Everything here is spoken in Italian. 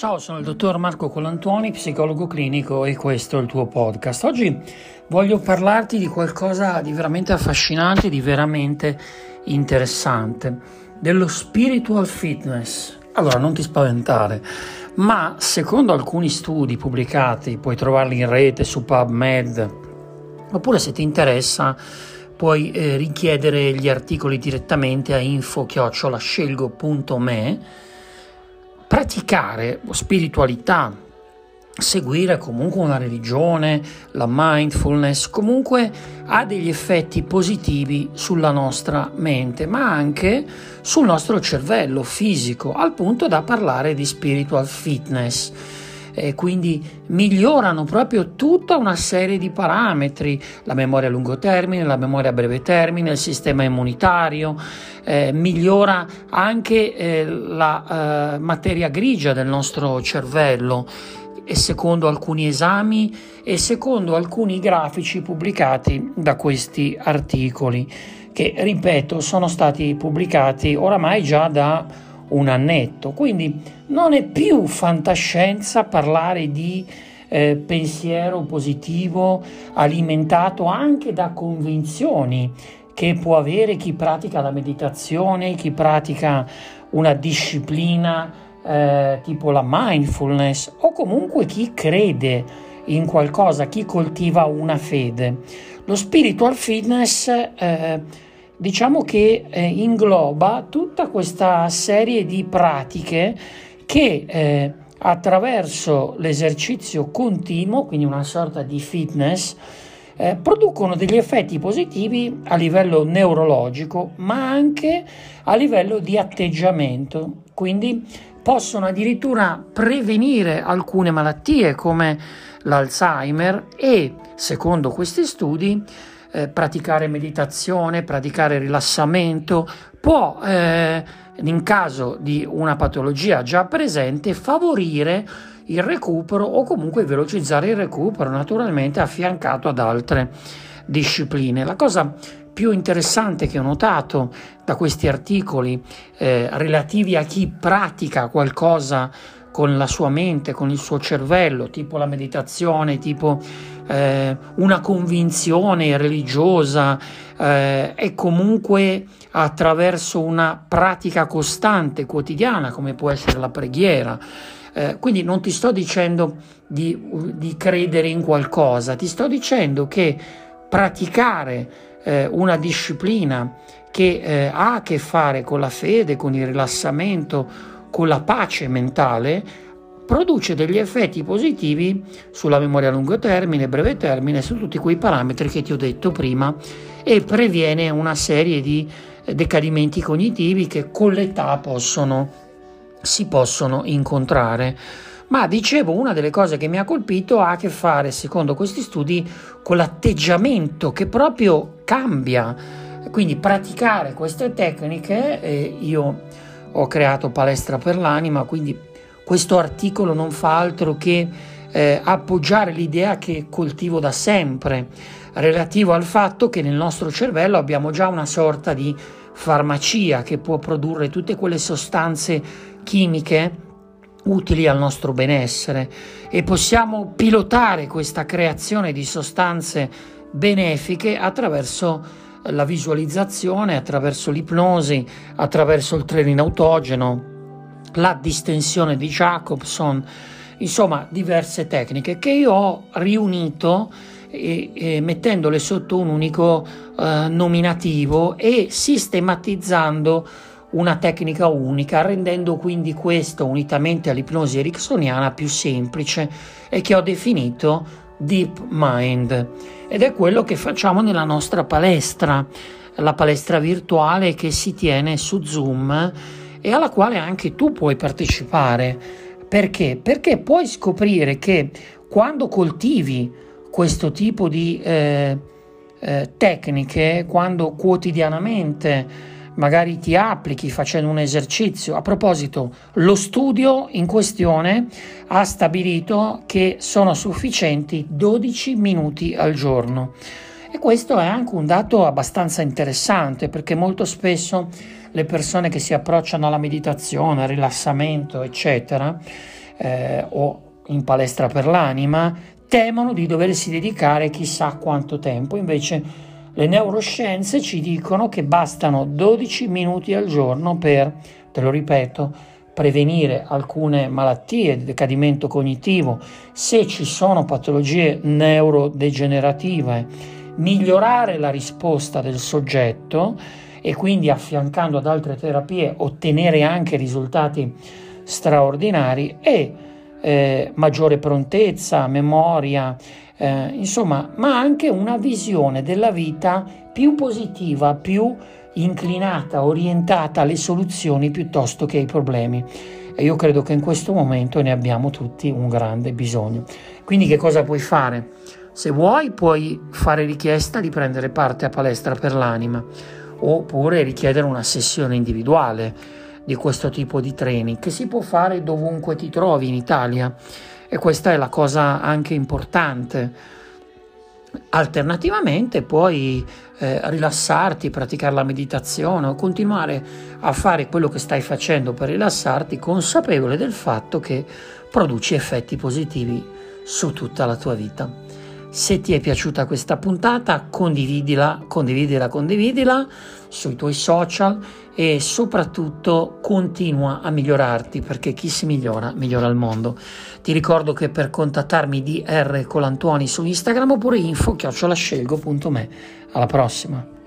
Ciao, sono il dottor Marco Colantuoni, psicologo clinico e questo è il tuo podcast. Oggi voglio parlarti di qualcosa di veramente affascinante, di veramente interessante, dello spiritual fitness. Allora, non ti spaventare, ma secondo alcuni studi pubblicati, puoi trovarli in rete su PubMed, oppure se ti interessa puoi eh, richiedere gli articoli direttamente a info-scelgo.me praticare spiritualità, seguire comunque una religione, la mindfulness, comunque ha degli effetti positivi sulla nostra mente, ma anche sul nostro cervello fisico, al punto da parlare di spiritual fitness e quindi migliorano proprio tutta una serie di parametri, la memoria a lungo termine, la memoria a breve termine, il sistema immunitario, eh, migliora anche eh, la eh, materia grigia del nostro cervello e secondo alcuni esami e secondo alcuni grafici pubblicati da questi articoli che ripeto sono stati pubblicati oramai già da un annetto. Quindi non è più fantascienza parlare di eh, pensiero positivo alimentato anche da convinzioni che può avere chi pratica la meditazione, chi pratica una disciplina eh, tipo la mindfulness o comunque chi crede in qualcosa, chi coltiva una fede. Lo spiritual fitness eh, diciamo che eh, ingloba tutta questa serie di pratiche che eh, attraverso l'esercizio continuo, quindi una sorta di fitness, eh, producono degli effetti positivi a livello neurologico, ma anche a livello di atteggiamento. Quindi possono addirittura prevenire alcune malattie come l'Alzheimer e, secondo questi studi, eh, praticare meditazione, praticare rilassamento, può eh, in caso di una patologia già presente favorire il recupero o comunque velocizzare il recupero, naturalmente affiancato ad altre discipline. La cosa più interessante che ho notato da questi articoli eh, relativi a chi pratica qualcosa con la sua mente, con il suo cervello, tipo la meditazione, tipo eh, una convinzione religiosa eh, e comunque attraverso una pratica costante, quotidiana, come può essere la preghiera. Eh, quindi non ti sto dicendo di, di, credere in qualcosa, ti sto dicendo che praticare eh, una disciplina che eh, ha a che fare con la fede, con il rilassamento, con la pace mentale, produce degli effetti positivi sulla memoria a lungo termine, breve termine, su tutti quei parametri che ti ho detto prima e previene una serie di decadimenti cognitivi che con l'età possono, si possono incontrare. Ma dicevo, una delle cose che mi ha colpito ha a che fare, secondo questi studi, con l'atteggiamento che proprio cambia. Quindi praticare queste tecniche, eh, io ho creato Palestra per l'Anima, quindi questo articolo non fa altro che eh, appoggiare l'idea che coltivo da sempre, relativo al fatto che nel nostro cervello abbiamo già una sorta di farmacia che può produrre tutte quelle sostanze chimiche utili al nostro benessere. E possiamo pilotare questa creazione di sostanze benefiche attraverso la visualizzazione, attraverso l'ipnosi, attraverso il training autogeno, la distensione di Jacobson, insomma diverse tecniche che io ho riunito e, e mettendole sotto un unico eh, nominativo e sistematizzando una tecnica unica, rendendo quindi questo, unitamente all'ipnosi ericksoniana, più semplice e che ho definito Deep Mind ed è quello che facciamo nella nostra palestra, la palestra virtuale che si tiene su Zoom e alla quale anche tu puoi partecipare. Perché? Perché puoi scoprire che quando coltivi questo tipo di eh, eh, tecniche, quando quotidianamente magari ti applichi facendo un esercizio. A proposito, lo studio in questione ha stabilito che sono sufficienti 12 minuti al giorno. E questo è anche un dato abbastanza interessante perché molto spesso le persone che si approcciano alla meditazione, al rilassamento, eccetera, eh, o in palestra per l'anima temono di doversi dedicare chissà quanto tempo, invece le neuroscienze ci dicono che bastano 12 minuti al giorno per, te lo ripeto, prevenire alcune malattie di decadimento cognitivo, se ci sono patologie neurodegenerative, migliorare la risposta del soggetto e quindi affiancando ad altre terapie ottenere anche risultati straordinari e eh, maggiore prontezza, memoria, eh, insomma, ma anche una visione della vita più positiva, più inclinata, orientata alle soluzioni piuttosto che ai problemi. E io credo che in questo momento ne abbiamo tutti un grande bisogno. Quindi che cosa puoi fare? Se vuoi puoi fare richiesta di prendere parte a palestra per l'anima oppure richiedere una sessione individuale di questo tipo di training che si può fare dovunque ti trovi in Italia e questa è la cosa anche importante. Alternativamente puoi eh, rilassarti, praticare la meditazione o continuare a fare quello che stai facendo per rilassarti consapevole del fatto che produci effetti positivi su tutta la tua vita. Se ti è piaciuta questa puntata, condividila, condividila, condividila sui tuoi social e soprattutto continua a migliorarti perché chi si migliora migliora il mondo. Ti ricordo che per contattarmi di R Colantuoni su Instagram oppure info chiocciolascelgo.me. Alla prossima!